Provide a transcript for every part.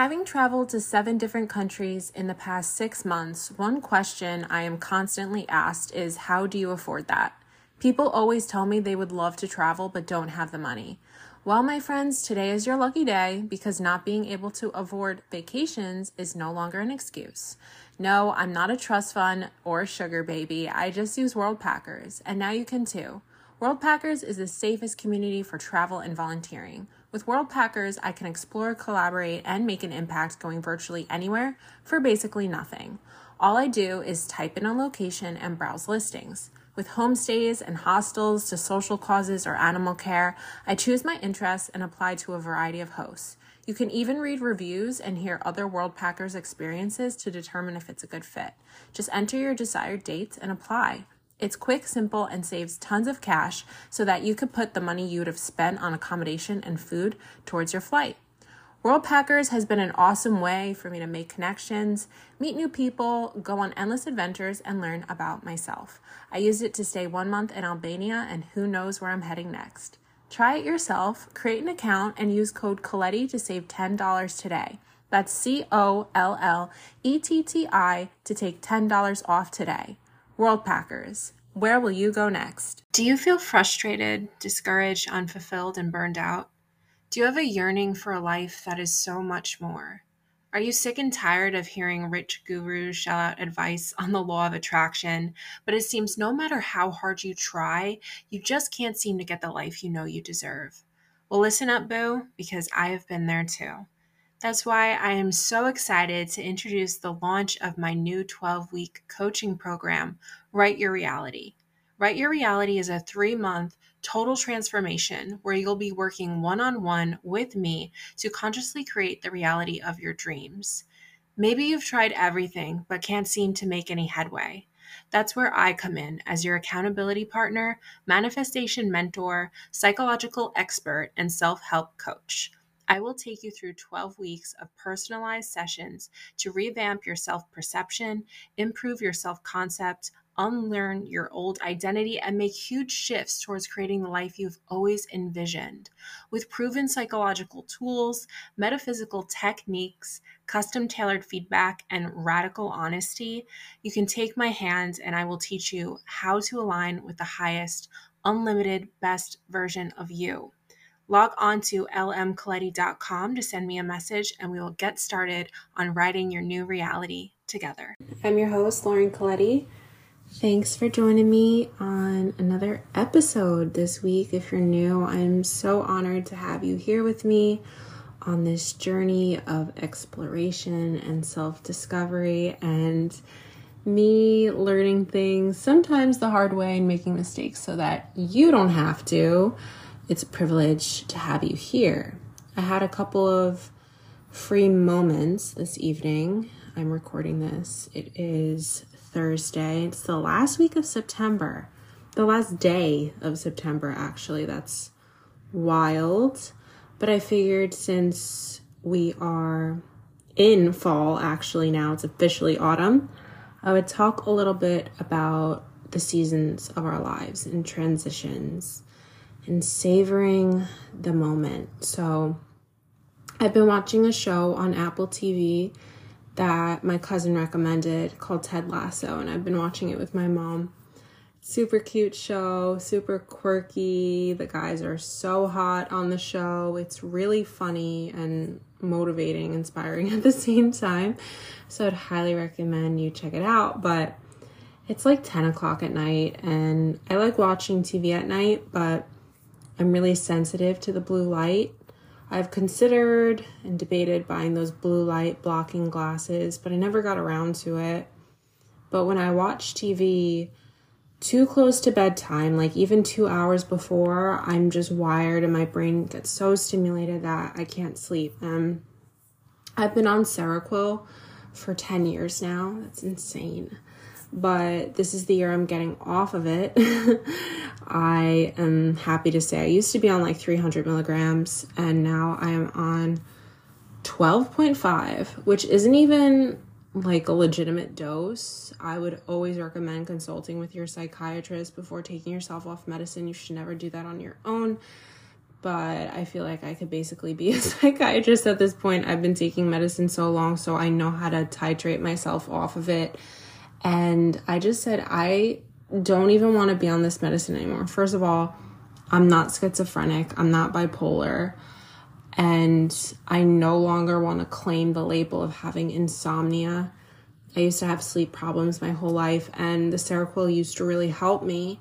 Having traveled to seven different countries in the past six months, one question I am constantly asked is how do you afford that? People always tell me they would love to travel but don't have the money. Well, my friends, today is your lucky day because not being able to afford vacations is no longer an excuse. No, I'm not a trust fund or sugar baby. I just use Worldpackers, and now you can too. Worldpackers is the safest community for travel and volunteering. With Worldpackers, I can explore, collaborate, and make an impact going virtually anywhere for basically nothing. All I do is type in a location and browse listings. With homestays and hostels to social causes or animal care, I choose my interests and apply to a variety of hosts. You can even read reviews and hear other Worldpackers experiences to determine if it's a good fit. Just enter your desired dates and apply. It's quick, simple, and saves tons of cash so that you could put the money you would have spent on accommodation and food towards your flight. Worldpackers has been an awesome way for me to make connections, meet new people, go on endless adventures, and learn about myself. I used it to stay one month in Albania, and who knows where I'm heading next. Try it yourself, create an account, and use code Colletti to save $10 today. That's C O L L E T T I to take $10 off today. Worldpackers, where will you go next? Do you feel frustrated, discouraged, unfulfilled, and burned out? Do you have a yearning for a life that is so much more? Are you sick and tired of hearing rich gurus shell out advice on the law of attraction, but it seems no matter how hard you try, you just can't seem to get the life you know you deserve? Well, listen up, boo, because I have been there too. That's why I am so excited to introduce the launch of my new 12 week coaching program, Write Your Reality. Write Your Reality is a three month total transformation where you'll be working one on one with me to consciously create the reality of your dreams. Maybe you've tried everything but can't seem to make any headway. That's where I come in as your accountability partner, manifestation mentor, psychological expert, and self help coach. I will take you through 12 weeks of personalized sessions to revamp your self perception, improve your self concept, unlearn your old identity, and make huge shifts towards creating the life you've always envisioned. With proven psychological tools, metaphysical techniques, custom tailored feedback, and radical honesty, you can take my hand and I will teach you how to align with the highest, unlimited, best version of you log on to lmcolletti.com to send me a message and we will get started on writing your new reality together. I'm your host, Lauren Colletti. Thanks for joining me on another episode this week. If you're new, I'm so honored to have you here with me on this journey of exploration and self discovery and me learning things sometimes the hard way and making mistakes so that you don't have to it's a privilege to have you here. I had a couple of free moments this evening. I'm recording this. It is Thursday. It's the last week of September. The last day of September, actually. That's wild. But I figured since we are in fall, actually, now it's officially autumn, I would talk a little bit about the seasons of our lives and transitions and savoring the moment. So, I've been watching a show on Apple TV that my cousin recommended called Ted Lasso, and I've been watching it with my mom. Super cute show, super quirky. The guys are so hot on the show. It's really funny and motivating, inspiring at the same time. So I'd highly recommend you check it out. But it's like 10 o'clock at night, and I like watching TV at night, but I'm really sensitive to the blue light. I've considered and debated buying those blue light blocking glasses, but I never got around to it. But when I watch TV too close to bedtime, like even two hours before, I'm just wired and my brain gets so stimulated that I can't sleep. And I've been on Seroquel for 10 years now. That's insane but this is the year I'm getting off of it. I am happy to say I used to be on like 300 milligrams and now I am on 12.5, which isn't even like a legitimate dose. I would always recommend consulting with your psychiatrist before taking yourself off medicine. You should never do that on your own. but I feel like I could basically be a psychiatrist at this point. I've been taking medicine so long, so I know how to titrate myself off of it. And I just said, I don't even want to be on this medicine anymore. First of all, I'm not schizophrenic, I'm not bipolar, and I no longer want to claim the label of having insomnia. I used to have sleep problems my whole life, and the Seroquel used to really help me.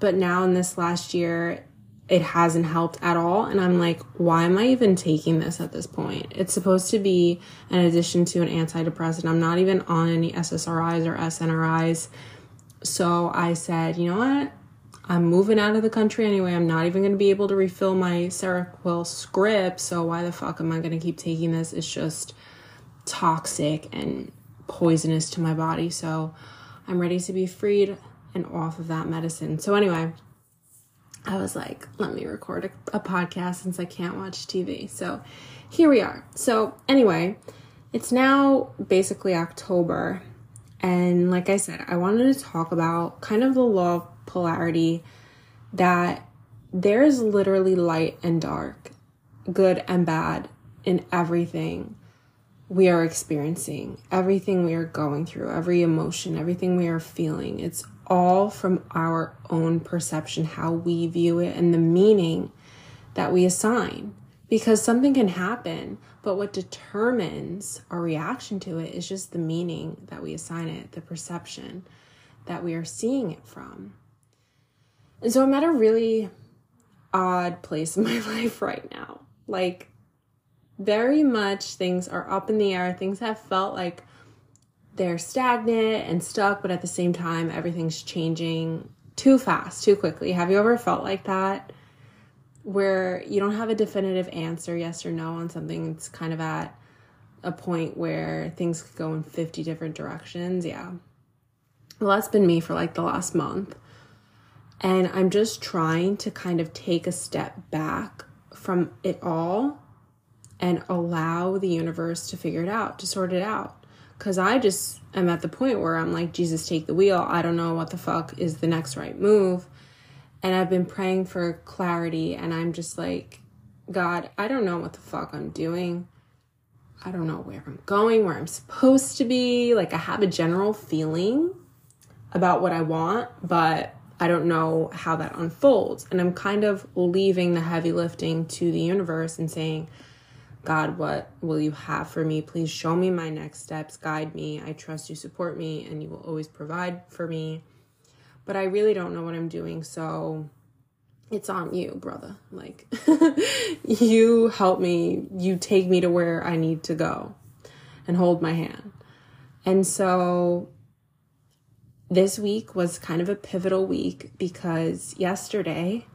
But now, in this last year, it hasn't helped at all. And I'm like, why am I even taking this at this point? It's supposed to be an addition to an antidepressant. I'm not even on any SSRIs or SNRIs. So I said, you know what? I'm moving out of the country anyway. I'm not even going to be able to refill my Seroquel script. So why the fuck am I going to keep taking this? It's just toxic and poisonous to my body. So I'm ready to be freed and off of that medicine. So anyway, I was like, let me record a, a, podcast since I can't watch TV. So here we are. So, anyway, it's now basically October. And like I said, I wanted to talk about kind of the law of polarity that there's literally light and dark, good and bad in everything we are experiencing, everything we are going through, every emotion, everything we are feeling. It's all from our own perception, how we view it, and the meaning that we assign. Because something can happen, but what determines our reaction to it is just the meaning that we assign it, the perception that we are seeing it from. And so I'm at a really odd place in my life right now. Like, very much things are up in the air. Things have felt like they're stagnant and stuck, but at the same time, everything's changing too fast, too quickly. Have you ever felt like that? Where you don't have a definitive answer, yes or no, on something it's kind of at a point where things could go in 50 different directions. Yeah. Well, that's been me for like the last month. And I'm just trying to kind of take a step back from it all and allow the universe to figure it out, to sort it out. Because I just am at the point where I'm like, Jesus, take the wheel. I don't know what the fuck is the next right move. And I've been praying for clarity, and I'm just like, God, I don't know what the fuck I'm doing. I don't know where I'm going, where I'm supposed to be. Like, I have a general feeling about what I want, but I don't know how that unfolds. And I'm kind of leaving the heavy lifting to the universe and saying, God, what will you have for me? Please show me my next steps, guide me. I trust you support me, and you will always provide for me. But I really don't know what I'm doing, so it's on you, brother. Like, you help me, you take me to where I need to go and hold my hand. And so this week was kind of a pivotal week because yesterday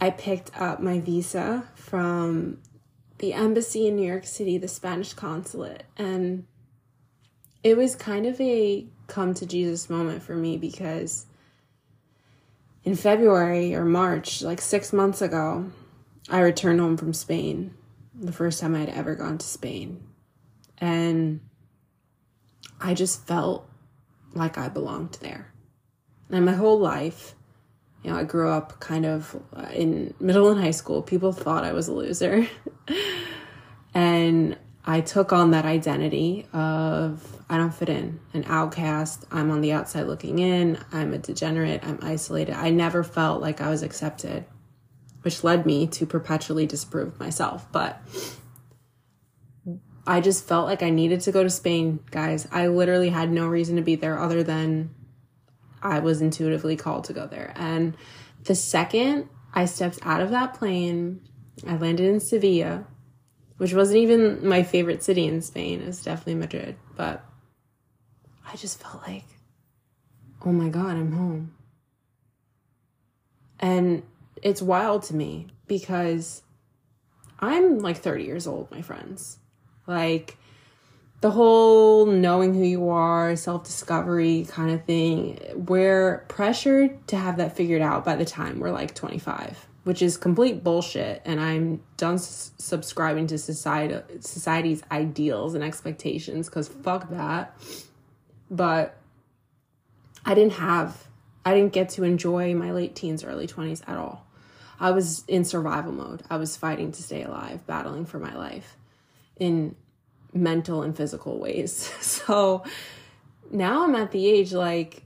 I picked up my visa from the embassy in New York City, the Spanish consulate. And it was kind of a come to Jesus moment for me because in February or March, like six months ago, I returned home from Spain, the first time I had ever gone to Spain. And I just felt like I belonged there. And my whole life, you know, I grew up kind of in middle and high school. People thought I was a loser. and I took on that identity of I don't fit in, an outcast. I'm on the outside looking in. I'm a degenerate. I'm isolated. I never felt like I was accepted, which led me to perpetually disprove myself. But I just felt like I needed to go to Spain, guys. I literally had no reason to be there other than I was intuitively called to go there. And the second I stepped out of that plane, I landed in Sevilla, which wasn't even my favorite city in Spain. It was definitely Madrid. But I just felt like, oh my God, I'm home. And it's wild to me because I'm like 30 years old, my friends. Like, the whole knowing who you are, self discovery kind of thing, we're pressured to have that figured out by the time we're like 25, which is complete bullshit. And I'm done s- subscribing to society, society's ideals and expectations because fuck that. But I didn't have, I didn't get to enjoy my late teens, early 20s at all. I was in survival mode. I was fighting to stay alive, battling for my life in mental and physical ways. So now I'm at the age like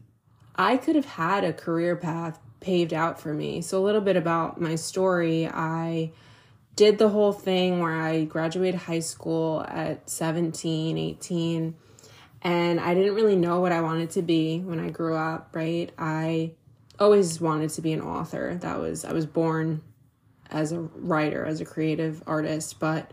I could have had a career path paved out for me. So, a little bit about my story. I did the whole thing where I graduated high school at 17, 18, and I didn't really know what I wanted to be when I grew up, right? I always wanted to be an author. That was, I was born as a writer, as a creative artist, but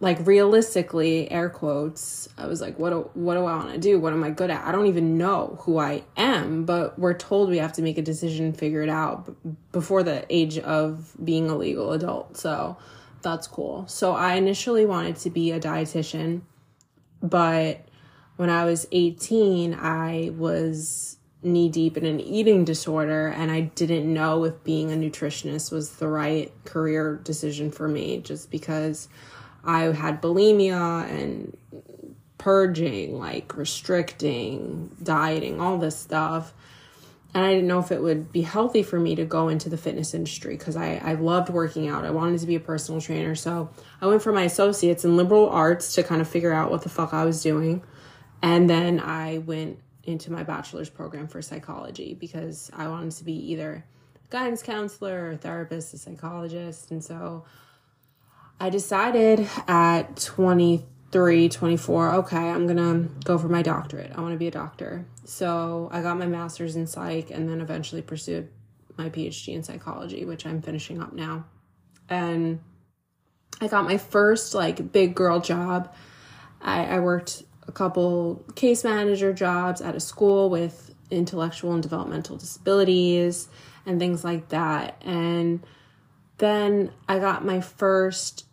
like realistically air quotes i was like what do, what do i want to do? What am i good at? I don't even know who i am but we're told we have to make a decision figure it out before the age of being a legal adult so that's cool. So i initially wanted to be a dietitian but when i was 18 i was knee deep in an eating disorder and i didn't know if being a nutritionist was the right career decision for me just because I had bulimia and purging, like restricting, dieting, all this stuff. And I didn't know if it would be healthy for me to go into the fitness industry because I, I loved working out. I wanted to be a personal trainer. So I went for my associates in liberal arts to kind of figure out what the fuck I was doing. And then I went into my bachelor's program for psychology because I wanted to be either a guidance counselor or therapist, a psychologist. And so I decided at 23, 24, okay, I'm gonna go for my doctorate. I wanna be a doctor. So I got my master's in psych and then eventually pursued my PhD in psychology, which I'm finishing up now. And I got my first like big girl job. I, I worked a couple case manager jobs at a school with intellectual and developmental disabilities and things like that. And then I got my first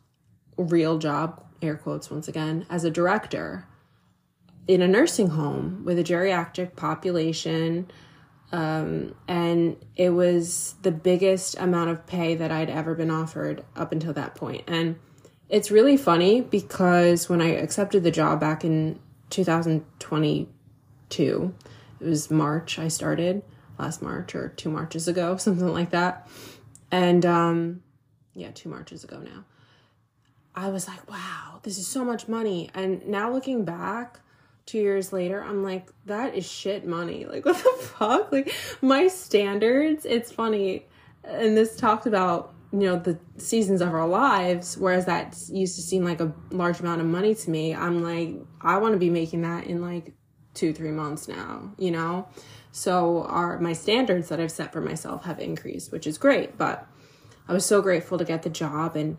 real job, air quotes once again, as a director in a nursing home with a geriatric population. Um, and it was the biggest amount of pay that I'd ever been offered up until that point. And it's really funny because when I accepted the job back in 2022, it was March I started last March or two Marches ago, something like that. And um, yeah, two Marches ago now. I was like, wow, this is so much money. And now looking back, two years later, I'm like, that is shit money. Like, what the fuck? Like, my standards, it's funny. And this talked about, you know, the seasons of our lives, whereas that used to seem like a large amount of money to me. I'm like, I want to be making that in like two, three months now, you know? So, our my standards that I've set for myself have increased, which is great. But I was so grateful to get the job and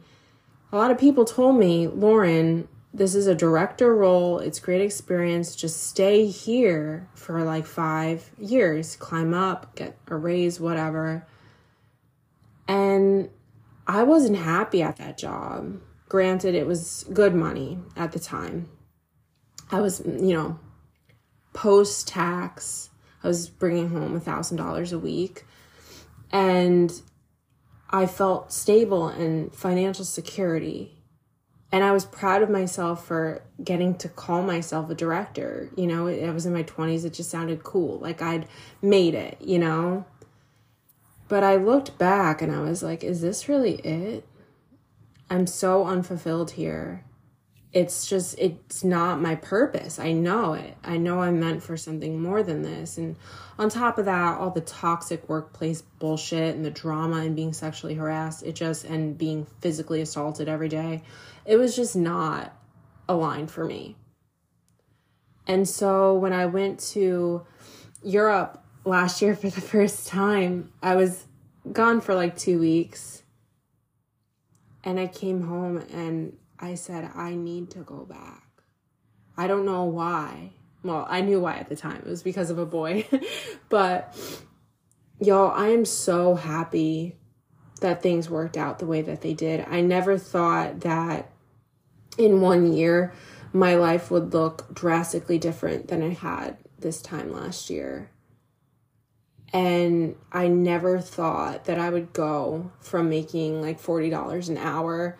a lot of people told me, Lauren, this is a director role. It's great experience. Just stay here for like five years, climb up, get a raise, whatever. And I wasn't happy at that job. Granted, it was good money at the time. I was, you know, post tax, I was bringing home a thousand dollars a week. And I felt stable and financial security. And I was proud of myself for getting to call myself a director. You know, I was in my 20s, it just sounded cool. Like I'd made it, you know? But I looked back and I was like, is this really it? I'm so unfulfilled here it's just it's not my purpose. I know it. I know i'm meant for something more than this. And on top of that all the toxic workplace bullshit and the drama and being sexually harassed it just and being physically assaulted every day it was just not aligned for me. And so when i went to europe last year for the first time i was gone for like 2 weeks. And i came home and I said, I need to go back. I don't know why. Well, I knew why at the time. It was because of a boy. but y'all, I am so happy that things worked out the way that they did. I never thought that in one year my life would look drastically different than it had this time last year. And I never thought that I would go from making like $40 an hour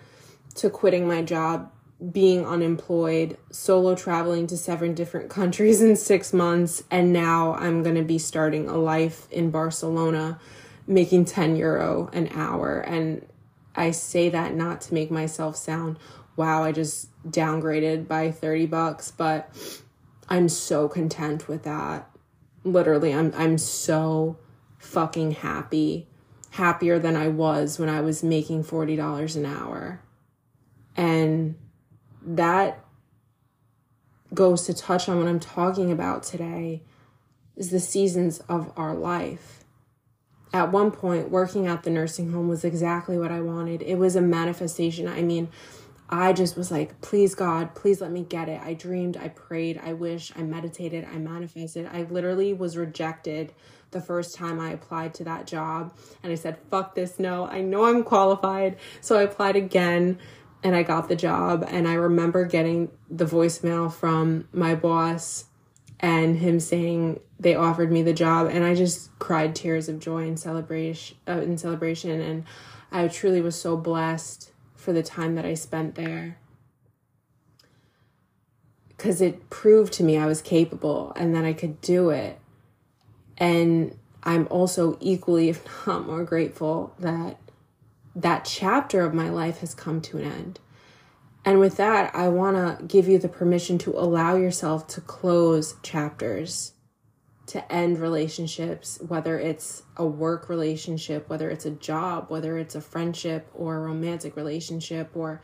to quitting my job, being unemployed, solo traveling to seven different countries in six months, and now I'm going to be starting a life in Barcelona making 10 euro an hour. And I say that not to make myself sound, wow, I just downgraded by 30 bucks, but I'm so content with that. Literally, I'm I'm so fucking happy. Happier than I was when I was making $40 an hour. And that goes to touch on what I'm talking about today is the seasons of our life. At one point, working at the nursing home was exactly what I wanted. It was a manifestation. I mean, I just was like, please, God, please let me get it. I dreamed, I prayed, I wish, I meditated, I manifested. I literally was rejected the first time I applied to that job. And I said, fuck this, no, I know I'm qualified. So I applied again and I got the job. And I remember getting the voicemail from my boss and him saying they offered me the job and i just cried tears of joy and celebration uh, in celebration and i truly was so blessed for the time that i spent there because it proved to me i was capable and that i could do it and i'm also equally if not more grateful that that chapter of my life has come to an end and with that, I want to give you the permission to allow yourself to close chapters, to end relationships, whether it's a work relationship, whether it's a job, whether it's a friendship or a romantic relationship, or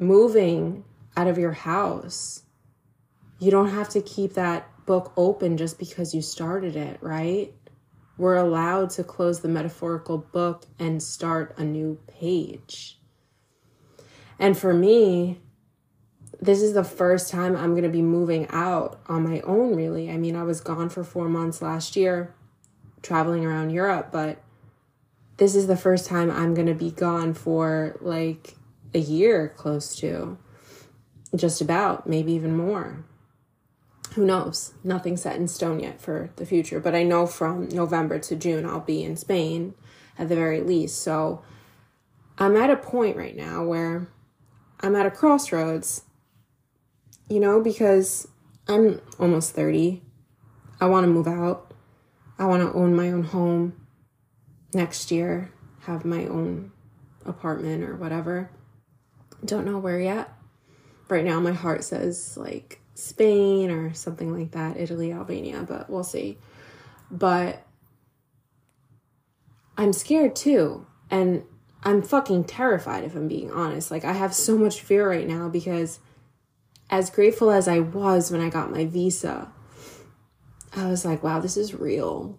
moving out of your house. You don't have to keep that book open just because you started it, right? We're allowed to close the metaphorical book and start a new page. And for me, this is the first time I'm going to be moving out on my own, really. I mean, I was gone for four months last year, traveling around Europe, but this is the first time I'm going to be gone for like a year close to. Just about, maybe even more. Who knows? Nothing set in stone yet for the future, but I know from November to June I'll be in Spain at the very least. So I'm at a point right now where I'm at a crossroads, you know, because I'm almost 30. I want to move out. I want to own my own home next year, have my own apartment or whatever. Don't know where yet. Right now, my heart says like Spain or something like that, Italy, Albania, but we'll see. But I'm scared too. And I'm fucking terrified if I'm being honest. Like I have so much fear right now because as grateful as I was when I got my visa, I was like, wow, this is real.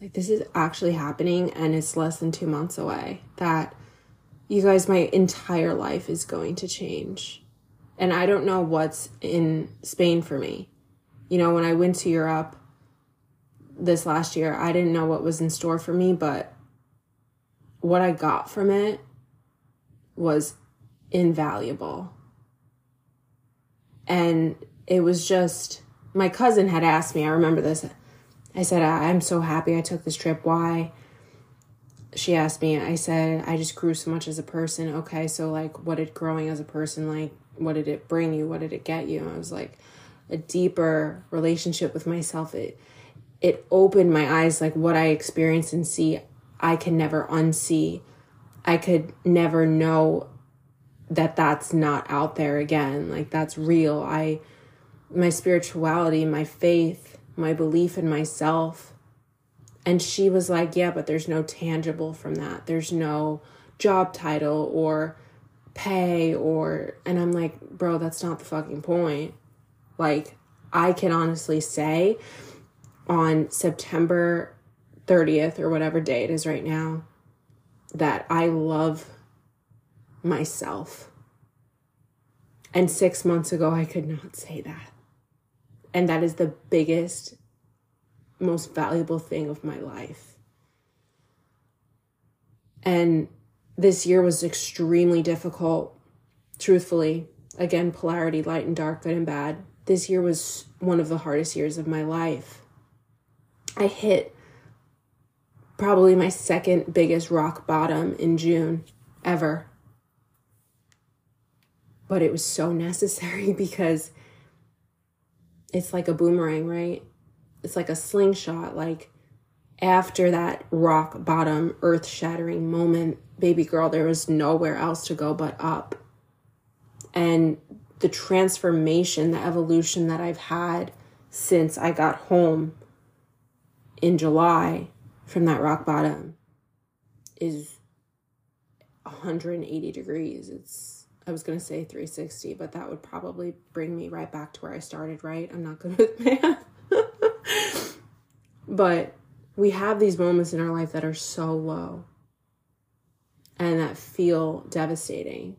Like this is actually happening and it's less than 2 months away. That you guys my entire life is going to change. And I don't know what's in Spain for me. You know, when I went to Europe this last year, I didn't know what was in store for me, but what I got from it was invaluable. And it was just, my cousin had asked me, I remember this. I said, I'm so happy I took this trip. Why? She asked me, I said, I just grew so much as a person. Okay, so like, what did growing as a person, like, what did it bring you? What did it get you? I was like, a deeper relationship with myself. It, it opened my eyes, like, what I experience and see I can never unsee. I could never know that that's not out there again. Like that's real. I, my spirituality, my faith, my belief in myself. And she was like, Yeah, but there's no tangible from that. There's no job title or pay or, and I'm like, Bro, that's not the fucking point. Like, I can honestly say on September 30th or whatever day it is right now that I love myself. And six months ago, I could not say that. And that is the biggest, most valuable thing of my life. And this year was extremely difficult, truthfully. Again, polarity, light and dark, good and bad. This year was one of the hardest years of my life. I hit probably my second biggest rock bottom in June ever. But it was so necessary because it's like a boomerang, right? It's like a slingshot. Like after that rock bottom, earth shattering moment, baby girl, there was nowhere else to go but up. And the transformation, the evolution that I've had since I got home in July from that rock bottom is 180 degrees. It's, I was going to say 360, but that would probably bring me right back to where I started, right? I'm not good with math. but we have these moments in our life that are so low and that feel devastating.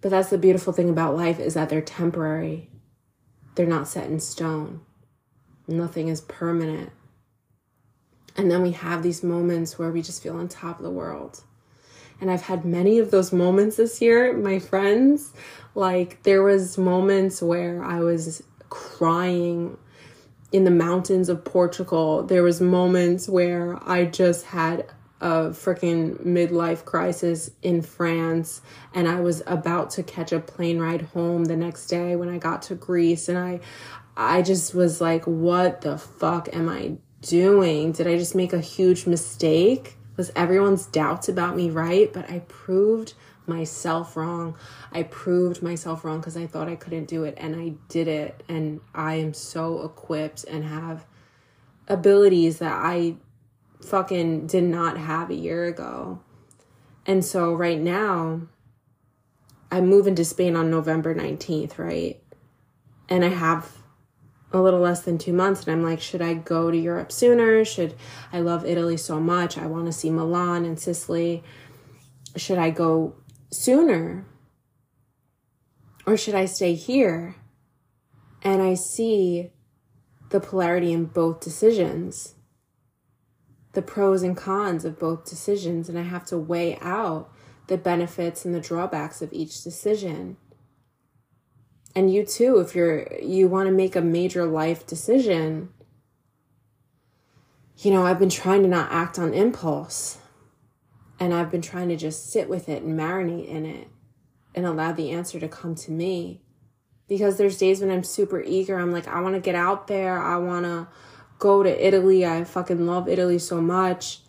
But that's the beautiful thing about life is that they're temporary. They're not set in stone. Nothing is permanent. And then we have these moments where we just feel on top of the world. And I've had many of those moments this year, my friends. Like there was moments where I was crying in the mountains of Portugal. There was moments where I just had a freaking midlife crisis in France and I was about to catch a plane ride home the next day when I got to Greece and I I just was like what the fuck am I doing? Did I just make a huge mistake? Was everyone's doubts about me right? But I proved myself wrong. I proved myself wrong because I thought I couldn't do it and I did it. And I am so equipped and have abilities that I fucking did not have a year ago. And so right now, I'm moving to Spain on November 19th, right? And I have a little less than two months and i'm like should i go to europe sooner should i love italy so much i want to see milan and sicily should i go sooner? Or should i stay here and i see the polarity in both decisions? The pros and cons of both decisions and i have to weigh out the benefits and the drawbacks of each decision. And you too if you're you want to make a major life decision. You know i've been trying to not act on impulse and i've been trying to just sit with it and marinate in it and allow the answer to come to me because there's days when i'm super eager i'm like i want to get out there i want to go to italy i fucking love italy so much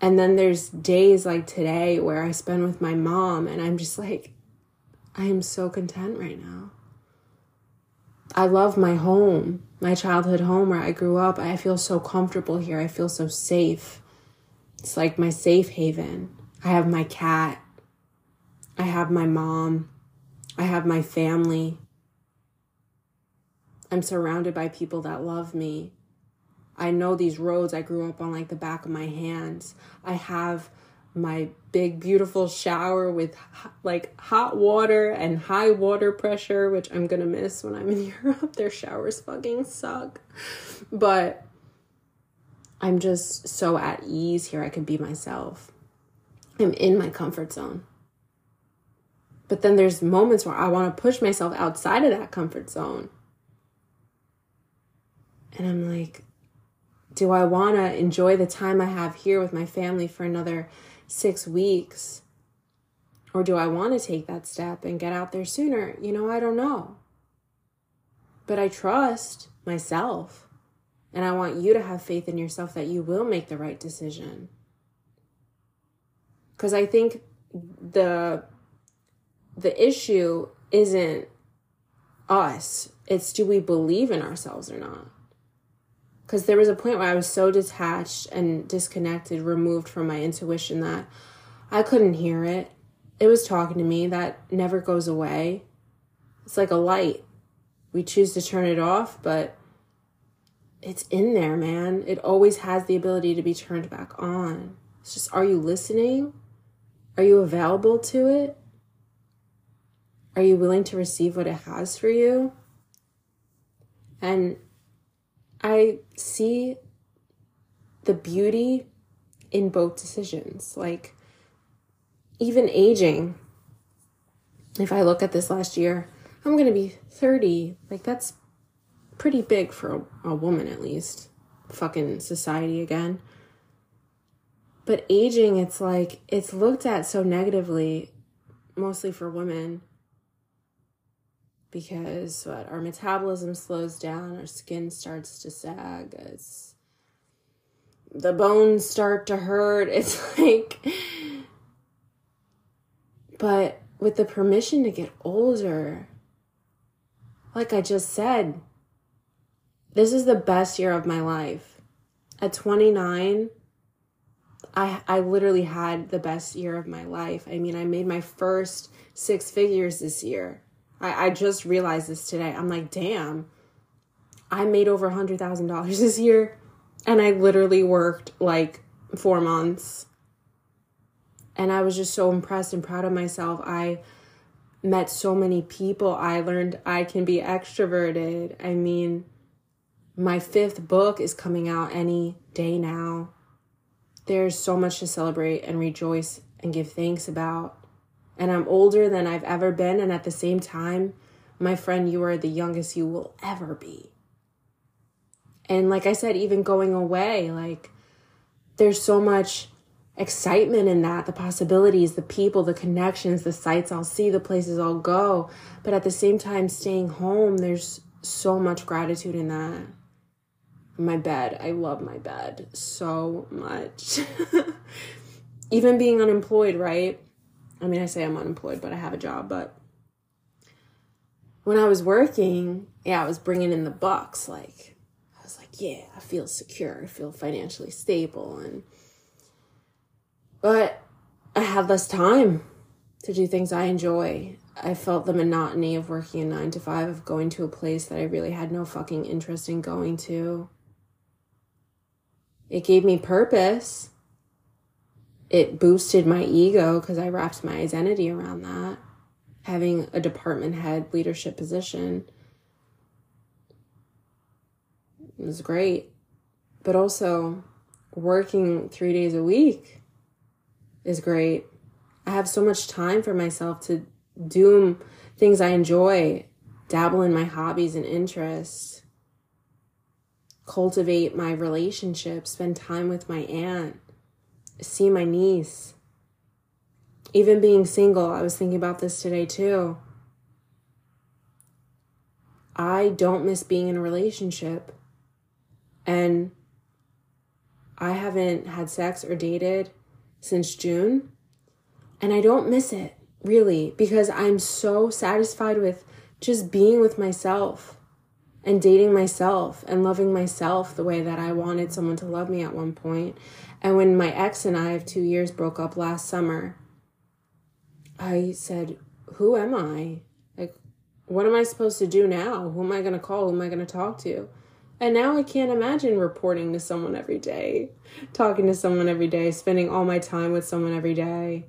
and then there's days like today where i spend with my mom and i'm just like i am so content right now I love my home, my childhood home where I grew up. I feel so comfortable here. I feel so safe. It's like my safe haven. I have my cat. I have my mom. I have my family. I'm surrounded by people that love me. I know these roads I grew up on like the back of my hands. I have my big beautiful shower with like hot water and high water pressure which i'm gonna miss when i'm in europe their showers fucking suck but i'm just so at ease here i can be myself i'm in my comfort zone but then there's moments where i want to push myself outside of that comfort zone and i'm like do i want to enjoy the time i have here with my family for another six weeks? Or do I want to take that step and get out there sooner? You know, I don't know. But I trust myself. And I want you to have faith in yourself that you will make the right decision. Because I think the the issue isn't us. It's do we believe in ourselves or not? because there was a point where I was so detached and disconnected, removed from my intuition that I couldn't hear it. It was talking to me that never goes away. It's like a light. We choose to turn it off, but it's in there, man. It always has the ability to be turned back on. It's just, are you listening? Are you available to it? Are you willing to receive what it has for you? And I see the beauty in both decisions. Like, even aging, if I look at this last year, I'm going to be 30. Like, that's pretty big for a, a woman, at least. Fucking society again. But aging, it's like, it's looked at so negatively, mostly for women because what our metabolism slows down, our skin starts to sag. It's the bones start to hurt. It's like, but with the permission to get older, like I just said, this is the best year of my life. At 29, I I literally had the best year of my life. I mean, I made my first six figures this year. I, I just realized this today. I'm like, damn, I made over a hundred thousand dollars this year, and I literally worked like four months. And I was just so impressed and proud of myself. I met so many people. I learned I can be extroverted. I mean, my fifth book is coming out any day now. There's so much to celebrate and rejoice and give thanks about. And I'm older than I've ever been. And at the same time, my friend, you are the youngest you will ever be. And like I said, even going away, like there's so much excitement in that the possibilities, the people, the connections, the sights I'll see, the places I'll go. But at the same time, staying home, there's so much gratitude in that my bed. I love my bed so much. Even being unemployed, right? I mean, I say I'm unemployed, but I have a job. But when I was working, yeah, I was bringing in the bucks. Like, I was like, yeah, I feel secure. I feel financially stable. And, but I had less time to do things I enjoy. I felt the monotony of working a nine to five, of going to a place that I really had no fucking interest in going to. It gave me purpose. It boosted my ego because I wrapped my identity around that. Having a department head leadership position was great. But also, working three days a week is great. I have so much time for myself to do things I enjoy, dabble in my hobbies and interests cultivate my relationship, spend time with my aunt, see my niece. Even being single, I was thinking about this today too. I don't miss being in a relationship. And I haven't had sex or dated since June. And I don't miss it, really, because I'm so satisfied with just being with myself and dating myself and loving myself the way that I wanted someone to love me at one point. And when my ex and I of two years broke up last summer, I said, Who am I? Like, what am I supposed to do now? Who am I going to call? Who am I going to talk to? And now I can't imagine reporting to someone every day, talking to someone every day, spending all my time with someone every day.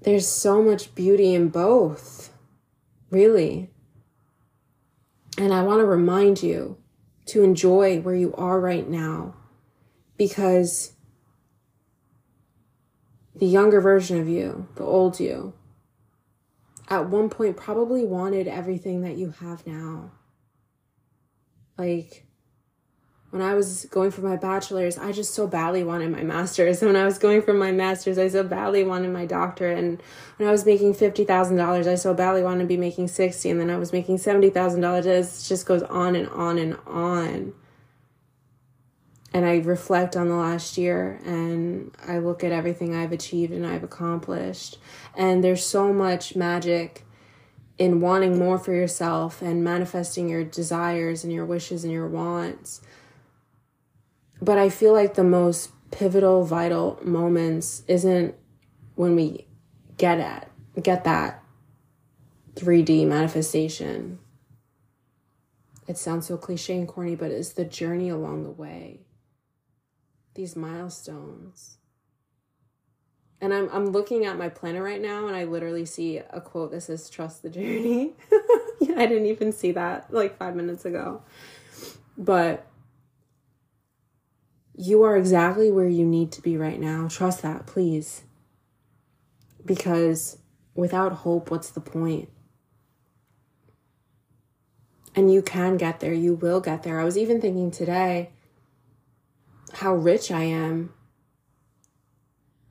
There's so much beauty in both, really. And I want to remind you to enjoy where you are right now because the younger version of you, the old you, at one point probably wanted everything that you have now. Like, when I was going for my bachelor's, I just so badly wanted my master's. And when I was going for my master's, I so badly wanted my doctorate. And when I was making fifty thousand dollars, I so badly wanted to be making sixty. And then I was making seventy thousand dollars. It just goes on and on and on. And I reflect on the last year and I look at everything I've achieved and I've accomplished. And there's so much magic in wanting more for yourself and manifesting your desires and your wishes and your wants but I feel like the most pivotal, vital moments isn't when we get at get that 3D manifestation. It sounds so cliche and corny, but it's the journey along the way. These milestones. And I'm I'm looking at my planner right now and I literally see a quote that says trust the journey. I didn't even see that like 5 minutes ago. But you are exactly where you need to be right now. Trust that, please. Because without hope, what's the point? And you can get there. You will get there. I was even thinking today how rich I am.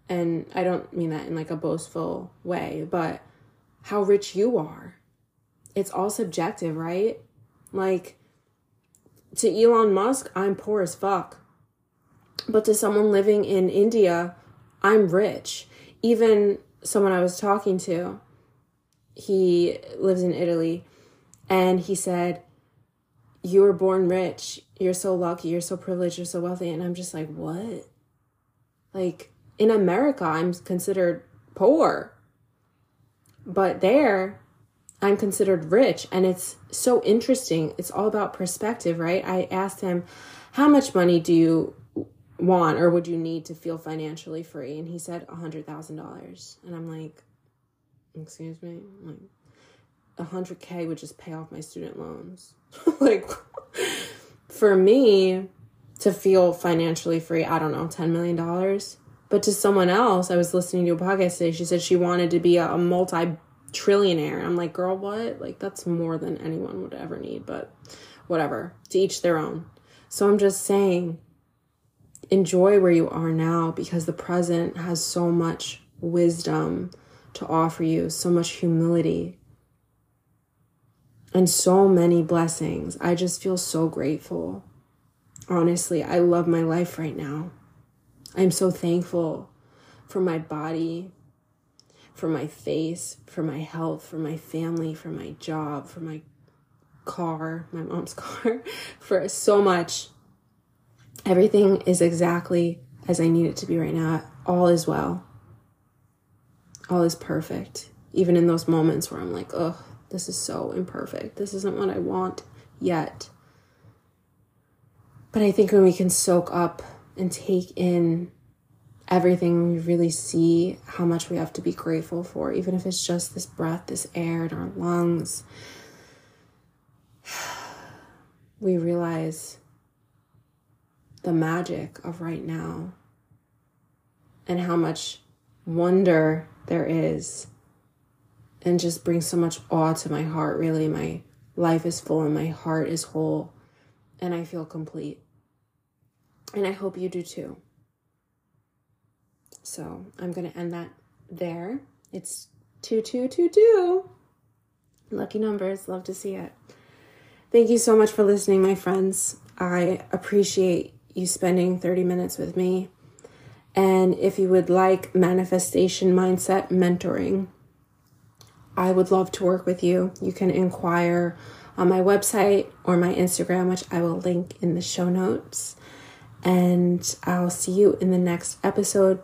And I don't mean that in like a boastful way, but how rich you are. It's all subjective, right? Like, to Elon Musk, I'm poor as fuck. But to someone living in India, I'm rich. Even someone I was talking to, he lives in Italy, and he said, You were born rich. You're so lucky. You're so privileged. You're so wealthy. And I'm just like, What? Like, in America, I'm considered poor. But there, I'm considered rich. And it's so interesting. It's all about perspective, right? I asked him, How much money do you want or would you need to feel financially free? And he said, a $100,000. And I'm like, Excuse me? I'm like, a hundred K would just pay off my student loans. like for me to feel financially free, I don't know, $10 million. But to someone else, I was listening to a podcast today. She said she wanted to be a, a multi trillionaire. I'm like, girl, what? Like, that's more than anyone would ever need, but whatever. To each their own. So I'm just saying, enjoy where you are now because the present has so much wisdom to offer you, so much humility, and so many blessings. I just feel so grateful. Honestly, I love my life right now. I'm so thankful for my body, for my face, for my health, for my family, for my job, for my car, my mom's car, for so much. Everything is exactly as I need it to be right now. All is well. All is perfect. Even in those moments where I'm like, oh, this is so imperfect. This isn't what I want yet. But I think when we can soak up and take in everything, we really see how much we have to be grateful for, even if it's just this breath, this air in our lungs. We realize the magic of right now and how much wonder there is and just brings so much awe to my heart. Really, my life is full and my heart is whole, and I feel complete. And I hope you do too. So I'm going to end that there. It's 2222. Lucky numbers. Love to see it. Thank you so much for listening, my friends. I appreciate you spending 30 minutes with me. And if you would like manifestation mindset mentoring, I would love to work with you. You can inquire on my website or my Instagram, which I will link in the show notes. And I'll see you in the next episode.